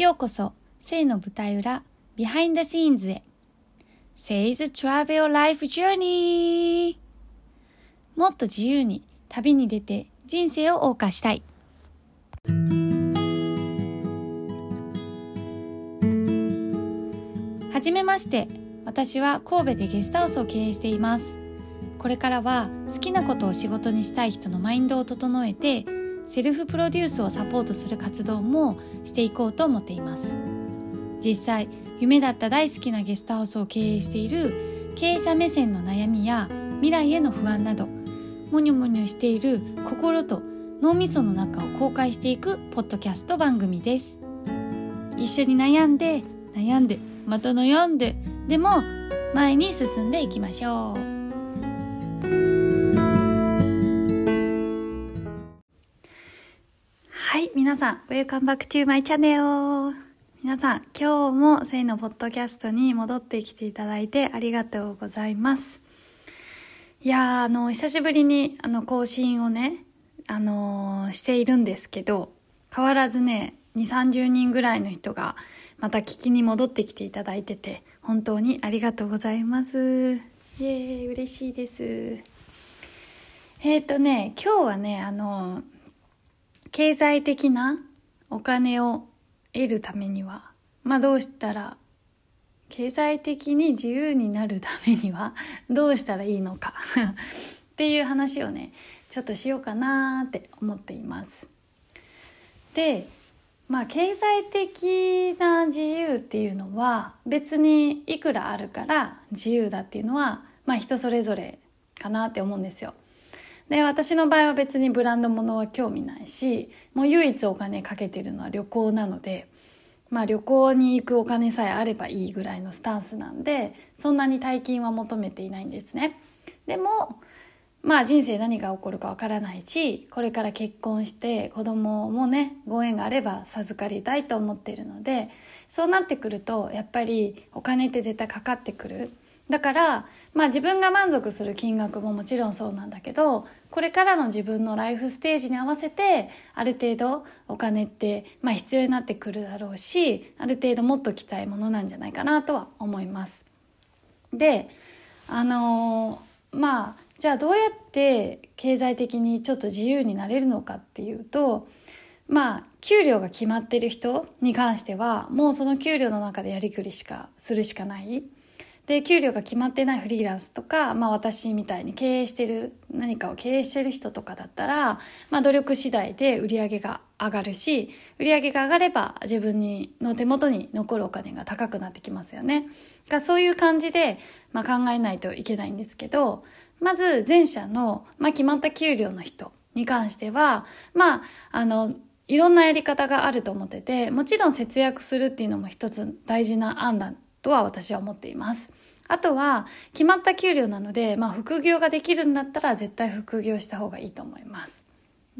ようこそ、セイの舞台裏、 Behind Scenes へ。Say's Travel Life Journey! もっと自由に旅に出て人生を謳歌したい。はじめまして。私は神戸でゲストハウスを経営しています。これからは好きなことを仕事にしたい人のマインドを整えて、セルフプロデュースをサポートする活動もしていこうと思っています。実際、夢だった大好きなゲストハウスを経営している経営者目線の悩みや未来への不安など、もにょもにょしている心と脳みその中を公開していくポッドキャスト番組です。一緒に悩んで、悩んで、また悩んで、でも前に進んでいきましょう。皆さん、Welcome back to my channel! 皆さん、今日もセイのポッドキャストに戻ってきていただいてありがとうございます。いや、あの、久しぶりに、あの、更新をね、あのーしているんですけど、変わらずね、2、30人ぐらいの人が、また聞きに戻ってきていただいてて、本当にありがとうございます。イエーイ、嬉しいです。えっ、ー、とね、今日はね、あの、経済的なお金を得るためには、まあどうしたら、経済的に自由になるためには どうしたらいいのか っていう話をね、ちょっとしようかなーって思っています。で、まあ経済的な自由っていうのは別にいくらあるから自由だっていうのはまあ人それぞれかなって思うんですよ。で私の場合は別にブランド物は興味ないしもう唯一お金かけてるのは旅行なのでまあ旅行に行くお金さえあればいいぐらいのスタンスなんでそんなに大金は求めていないんですね。でもまあ人生何が起こるかわからないしこれから結婚して子供もねご縁があれば授かりたいと思っているのでそうなってくるとやっぱりお金って絶対かかってくるだからまあ自分が満足する金額ももちろんそうなんだけどこれからの自分のライフステージに合わせてある程度お金ってまあ必要になってくるだろうしある程度もっときたいものなんじゃないかなとは思います。であのーまあじゃあどうやって経済的にちょっと自由になれるのかっていうとまあ給料が決まってる人に関してはもうその給料の中でやりくりしかするしかない。で給料が決まってないフリーランスとか、まあ、私みたいに経営してる何かを経営してる人とかだったら、まあ、努力次第で売り上げが上がるし売り上げが上がれば自分にの手元に残るお金が高くなってきますよね。がそういう感じで、まあ、考えないといけないんですけどまず前者の、まあ、決まった給料の人に関してはまああのいろんなやり方があると思っててもちろん節約するっていうのも一つ大事な案だとは私は思っています。あとは決まった給料なので、まあ、副業ができるんだったら絶対副業した方がいいと思います。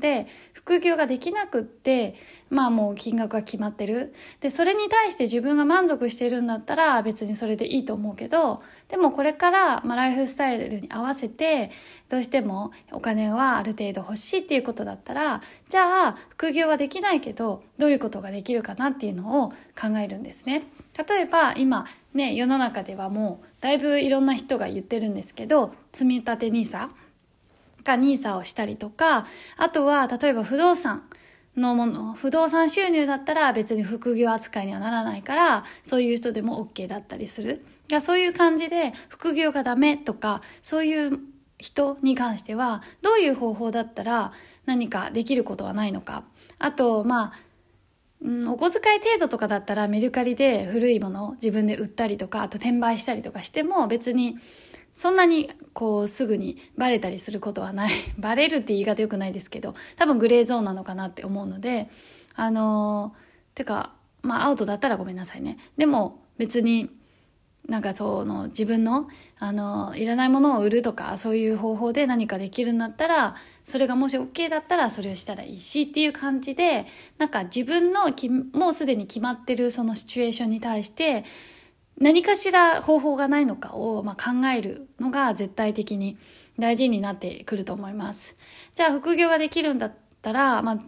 で副業ができなくってまあもう金額が決まってるでそれに対して自分が満足してるんだったら別にそれでいいと思うけどでもこれから、まあ、ライフスタイルに合わせてどうしてもお金はある程度欲しいっていうことだったらじゃあ副業はできないけどどういうことができるかなっていうのを考えるんですね例えば今ね世の中ではもうだいぶいろんな人が言ってるんですけど積み立て NISA が NISA をしたりとかあとは例えば不動産のもの不動産収入だったら別に副業扱いにはならないからそういう人でも OK だったりする。いやそういう感じで副業がダメとかそういう人に関してはどういう方法だったら何かできることはないのか。あとまあうん、お小遣い程度とかだったらメルカリで古いものを自分で売ったりとかあと転売したりとかしても別にそんなにこうすぐにバレたりすることはない。バレるって言い方良くないですけど多分グレーゾーンなのかなって思うのであのー、てかまあアウトだったらごめんなさいね。でも別になんかその自分のあのいらないものを売るとかそういう方法で何かできるんだったらそれがもし OK だったらそれをしたらいいしっていう感じでなんか自分のきもうすでに決まってるそのシチュエーションに対して何かしら方法がないのかを、まあ、考えるのが絶対的に大事になってくると思います。じゃあ副業ができるんだったら、まあ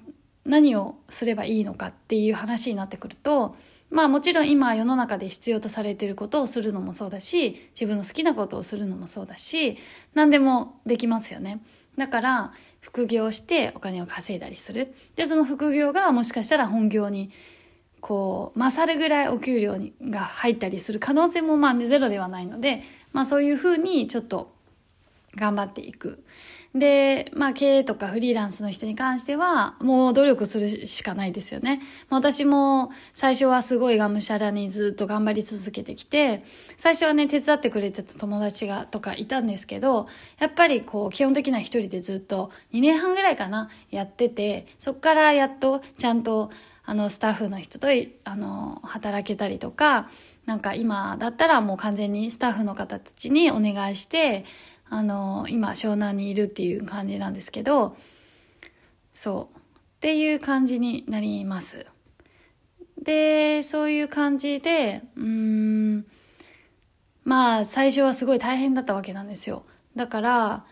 何をすればいいのかっていう話になってくると、まあもちろん今世の中で必要とされていることをするのもそうだし、自分の好きなことをするのもそうだし、何でもできますよね。だから、副業してお金を稼いだりする。で、その副業がもしかしたら本業に、こう、勝るぐらいお給料にが入ったりする可能性もまあゼロではないので、まあそういうふうにちょっと頑張っていく。で、まあ経営とかフリーランスの人に関しては、もう努力するしかないですよね。私も最初はすごいがむしゃらにずっと頑張り続けてきて、最初はね、手伝ってくれてた友達が、とかいたんですけど、やっぱりこう、基本的な一人でずっと2年半ぐらいかな、やってて、そっからやっとちゃんと、あの、スタッフの人と、あの、働けたりとか、なんか今だったらもう完全にスタッフの方たちにお願いして、あの今湘南にいるっていう感じなんですけどそう。っていう感じになります。でそういう感じでうーんまあ最初はすごい大変だったわけなんですよ。だから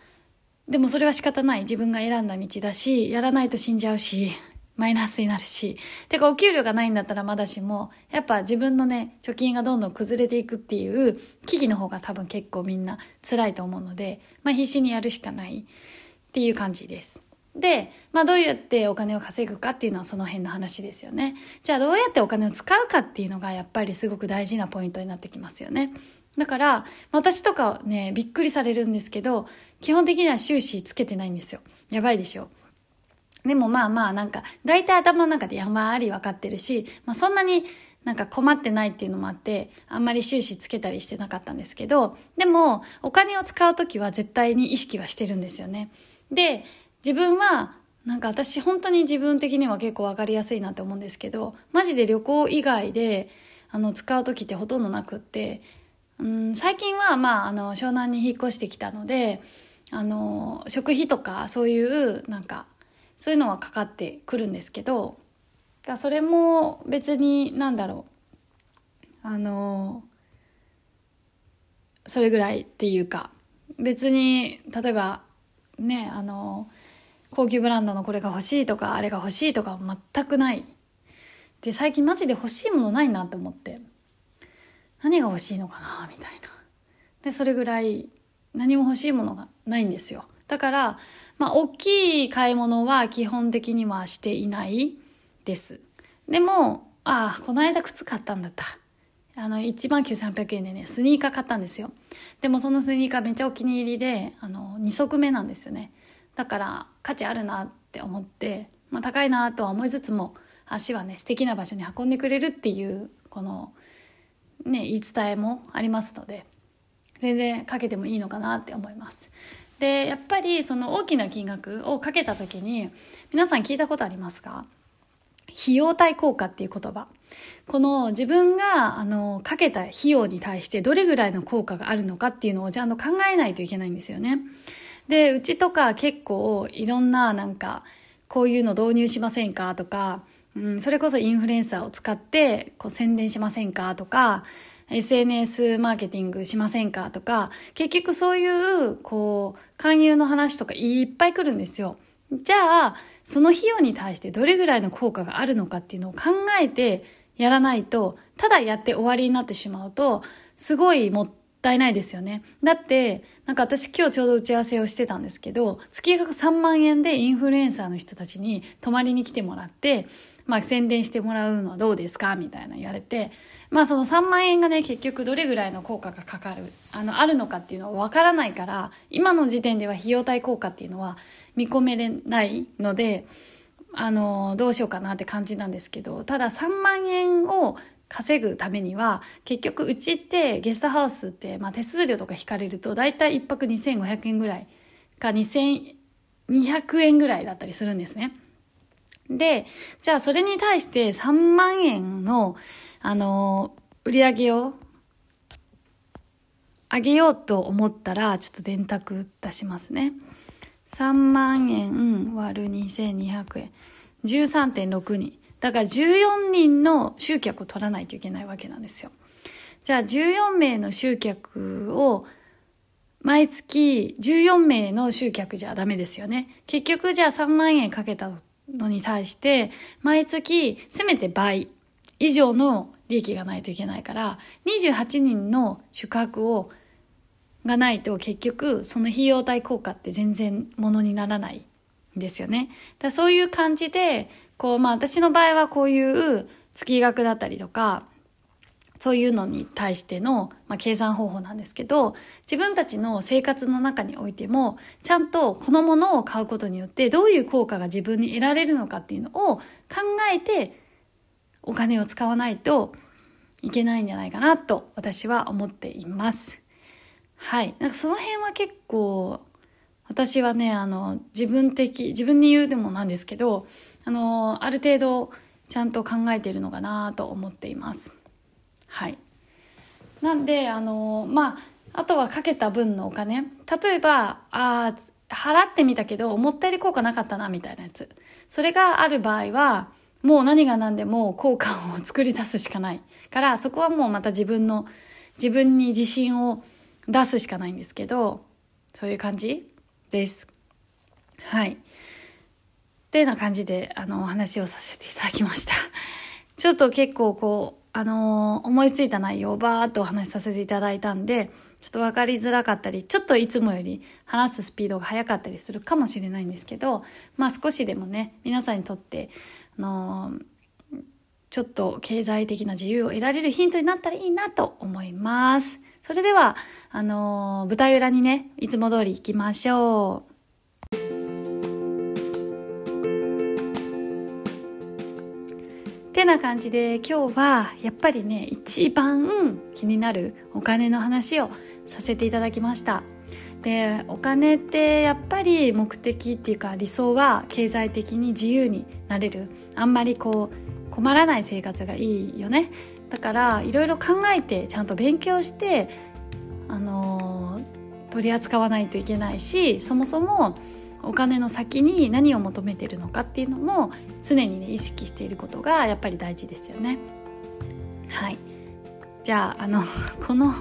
でもそれは仕方ない。自分が選んだ道だしやらないと死んじゃうし。マイナスになるし。てか、お給料がないんだったらまだしも、やっぱ自分のね、貯金がどんどん崩れていくっていう危機の方が多分結構みんな辛いと思うので、まあ必死にやるしかないっていう感じです。で、まあどうやってお金を稼ぐかっていうのはその辺の話ですよね。じゃあどうやってお金を使うかっていうのがやっぱりすごく大事なポイントになってきますよね。だから、私とかね、びっくりされるんですけど、基本的には収支つけてないんですよ。やばいでしょ。でもまあまあなんか、大体頭の中で山あり分かってるし、まあそんなになんか困ってないっていうのもあって、あんまり収支つけたりしてなかったんですけど、でもお金を使うときは絶対に意識はしてるんですよね。で、自分はなんか私本当に自分的には結構分かりやすいなって思うんですけど、マジで旅行以外であの使う時ってほとんどなくって、うん、最近はまああの湘南に引っ越してきたので、あの、食費とかそういうなんかそういうのはかかってくるんですけどそれも別になんだろうあのそれぐらいっていうか別に例えばねあの高級ブランドのこれが欲しいとかあれが欲しいとか全くない。で最近マジで欲しいものないなと思って何が欲しいのかなみたいな。でそれぐらい何も欲しいものがないんですよ。だからまあ、大きい買い物は基本的にはしていないです。でも、ああ、この間靴買ったんだった。あの、1万9300円でね、スニーカー買ったんですよ。でもそのスニーカーめっちゃお気に入りで、あの、2足目なんですよね。だから、価値あるなって思って、まあ、高いなとは思いつつも、足はね、素敵な場所に運んでくれるっていう、この、ね、言い伝えもありますので、全然かけてもいいのかなって思います。でやっぱりその大きな金額をかけた時に皆さん聞いたことありますか？費用対効果っていう言葉。この自分があのかけた費用に対してどれぐらいの効果があるのかっていうのをちゃんと考えないといけないんですよね。でうちとか結構いろんななんかこういうの導入しませんか？とか、うん、それこそインフルエンサーを使ってこう宣伝しませんか？とか SNS マーケティングしませんかとか、結局そういう、こう、勧誘の話とかいっぱい来るんですよ。じゃあ、その費用に対してどれぐらいの効果があるのかっていうのを考えてやらないと、ただやって終わりになってしまうと、すごいもったいないですよね。だって、なんか私今日ちょうど打ち合わせをしてたんですけど、月額3万円でインフルエンサーの人たちに泊まりに来てもらって、まあ宣伝してもらうのはどうですかみたいな言われて、まあその3万円がね、結局どれぐらいの効果がかかる、あの、あるのかっていうのはわからないから、今の時点では費用対効果っていうのは見込めれないので、あの、どうしようかなって感じなんですけど、ただ3万円を稼ぐためには、結局うちってゲストハウスって、まあ手数料とか引かれると、だいたい1泊2500円ぐらいか2200円ぐらいだったりするんですね。で、じゃあそれに対して3万円のあの、売り上げを上げようと思ったら、ちょっと電卓出しますね。3万円割る2200円。13.6人。だから14人の集客を取らないといけないわけなんですよ。じゃあ14名の集客を毎月14名の集客じゃダメですよね。結局じゃあ3万円かけたのに対して毎月せめて倍以上の利益がないといけないから28人の宿泊をがないと結局その費用対効果って全然ものにならないんですよね。だそういう感じでこうまあ私の場合はこういう月額だったりとかそういうのに対しての、まあ、計算方法なんですけど自分たちの生活の中においてもちゃんとこのものを買うことによってどういう効果が自分に得られるのかっていうのを考えてお金を使わないといけないんじゃないかなと私は思っています。はい。なんかその辺は結構私はね、あの自分的、自分に言うでもなんですけど、あの、ある程度ちゃんと考えているのかなと思っています。はいなんであのまああとはかけた分のお金例えばあ払ってみたけど思ったより効果なかったなみたいなやつそれがある場合はもう何が何でも効果を作り出すしかないからそこはもうまた自分の自分に自信を出すしかないんですけどそういう感じです。はい。っていうような感じであのお話をさせていただきました。ちょっと結構こうあのー、思いついた内容をバーっとお話しさせていただいたんで、ちょっと分かりづらかったり、ちょっといつもより話すスピードが速かったりするかもしれないんですけど、まあ少しでもね、皆さんにとって、あの、ちょっと経済的な自由を得られるヒントになったらいいなと思います。それでは、あの、舞台裏にね、いつも通り行きましょう。てな感じで今日はやっぱりね一番気になるお金の話をさせていただきましたでお金ってやっぱり目的っていうか理想は経済的に自由になれる。あんまりこう困らない生活がいいよね。だからいろいろ考えてちゃんと勉強してあの取り扱わないといけないしそもそもお金の先に何を求めてるのかっていうのも常にね意識していることがやっぱり大事ですよね。はい。じゃああのこの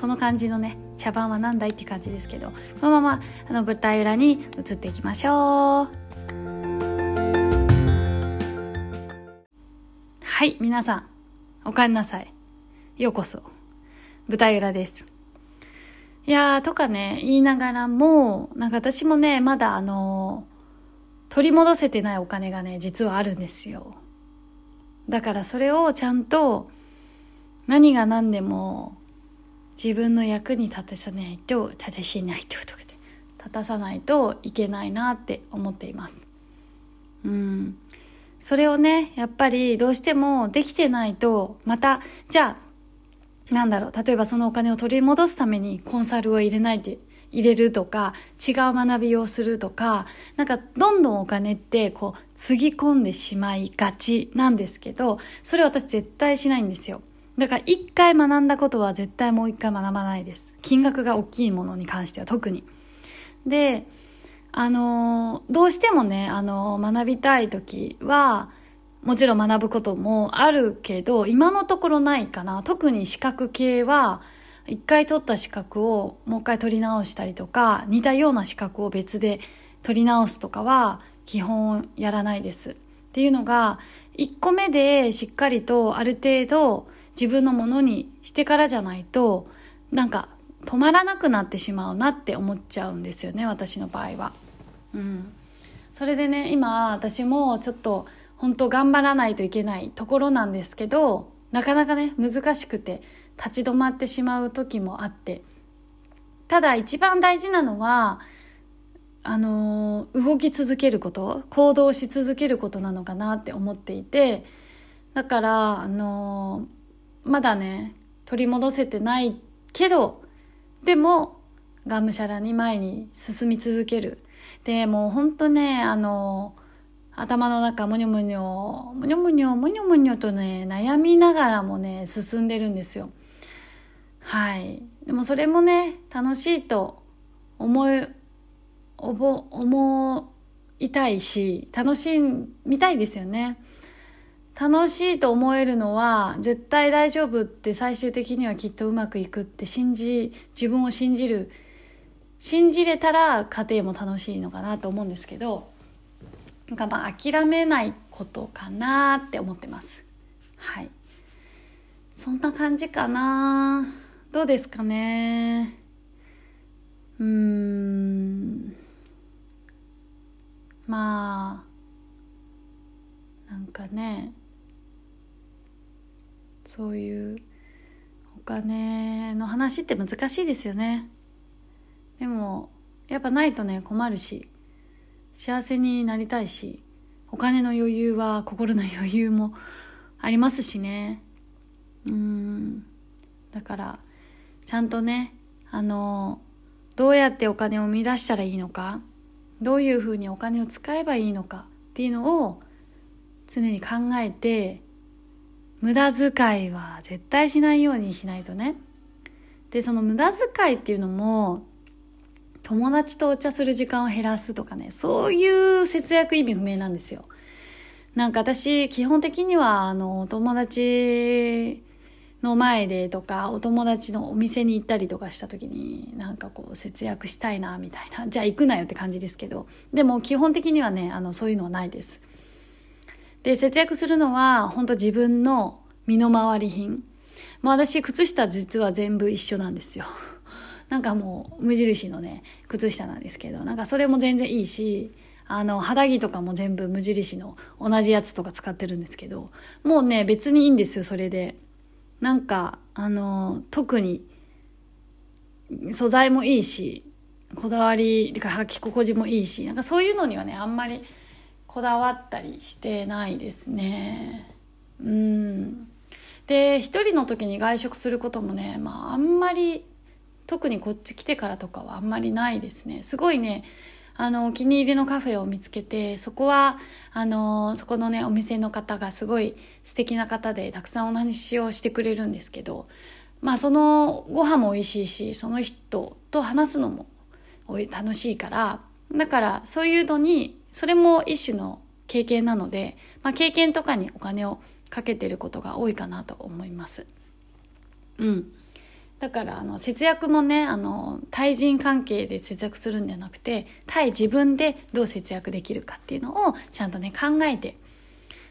この感じのね茶番は何だいって感じですけどこのままあの舞台裏に移っていきましょう。はい皆さんおかえりなさい。ようこそ。舞台裏です。いやーとかね、言いながらも、なんか私もね、まだあの、取り戻せてないお金がね、実はあるんですよ。だからそれをちゃんと、何が何でも、自分の役に立たさないと、立たしないと、とかで、立たさないといけないなって思っています。うん。それをね、やっぱりどうしてもできてないと、また、じゃあ、なんだろう、例えばそのお金を取り戻すためにコンサルを入れないで、入れるとか、違う学びをするとか、なんかどんどんお金ってこう、つぎ込んでしまいがちなんですけど、それ私絶対しないんですよ。だから一回学んだことは絶対もう一回学ばないです。金額が大きいものに関しては特に。で、あのどうしてもね、あの学びたい時は、もちろん学ぶこともあるけど、今のところないかな。特に資格系は、一回取った資格をもう一回取り直したりとか、似たような資格を別で取り直すとかは、基本やらないです。っていうのが、一個目でしっかりとある程度自分のものにしてからじゃないと、なんか止まらなくなってしまうなって思っちゃうんですよね、私の場合は。うん。それでね、今私もちょっと、本当頑張らないといけないところなんですけど、なかなかね、難しくて立ち止まってしまう時もあって。ただ一番大事なのは、あの動き続けること、行動し続けることなのかなって思っていて、だから、あのまだね、取り戻せてないけど、でも、がむしゃらに前に進み続ける。で、もう本当ね、あの頭の中もにょもにょ、もにょもにょ、もにょもにょとね、悩みながらもね、進んでるんですよ。はい。でもそれもね、楽しいと思い、おぼ、思いたいし、楽しみたいですよね。楽しいと思えるのは絶対大丈夫って最終的にはきっとうまくいくって信じ自分を信じる信じれたら家庭も楽しいのかなと思うんですけどなんかまあ諦めないことかなって思ってます。はい。そんな感じかな。どうですかね。うーん。まあなんかねそういうお金の話って難しいですよね。でもやっぱないとね困るし幸せになりたいしお金の余裕は心の余裕もありますしね。うん。だからちゃんとねあのどうやってお金を生み出したらいいのかどういうふうにお金を使えばいいのかっていうのを常に考えて無駄遣いは絶対しないようにしないとね。でその無駄遣いっていうのも友達とお茶する時間を減らすとかねそういう節約意味不明なんですよ。なんか私基本的にはあのお友達の前でとかお友達のお店に行ったりとかした時になんかこう節約したいなみたいな。じゃあ行くなよって感じですけど。でも基本的にはねあのそういうのはないです。で節約するのは本当自分の身の回り品。もう私靴下実は全部一緒なんですよ。なんかもう無印のね靴下なんですけどなんかそれも全然いいしあの肌着とかも全部無印の同じやつとか使ってるんですけどもうね別にいいんですよそれで。なんかあの特に素材もいいしこだわり履き心地もいいしなんかそういうのにはねあんまりこだわったりしてないですね。うん。で一人の時に外食することもねまああんまり特にこっち来てからとかはあんまりないですね。すごいねあのお気に入りのカフェを見つけてそこはあのそこのねお店の方がすごい素敵な方でたくさんお話をしてくれるんですけどまあそのご飯も美味しいしその人と話すのも楽しいからだからそういうのにそれも一種の経験なので、まあ、経験とかにお金をかけてることが多いかなと思います。うんだからあの節約もねあの対人関係で節約するんじゃなくて対自分でどう節約できるかっていうのをちゃんとね考えて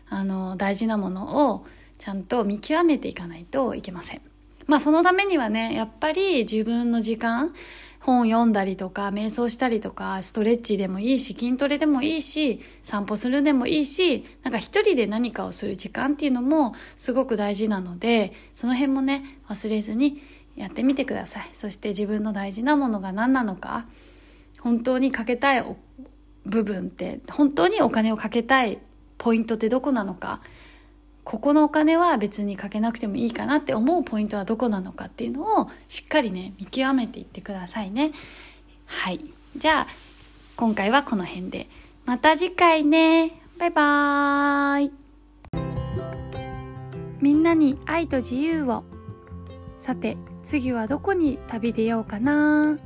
あの大事なものをちゃんと見極めていかないといけません。まあそのためにはねやっぱり自分の時間本読んだりとか瞑想したりとかストレッチでもいいし筋トレでもいいし散歩するでもいいしなんか一人で何かをする時間っていうのもすごく大事なのでその辺もね忘れずにやってみてください。そして自分の大事なものが何なのか本当にかけたい部分って本当にお金をかけたいポイントってどこなのかここのお金は別にかけなくてもいいかなって思うポイントはどこなのかっていうのをしっかりね見極めていってくださいね。はい。じゃあ今回はこの辺で。また次回ね。バイバーイ。みんなに愛と自由を。さて次はどこに旅出ようかな。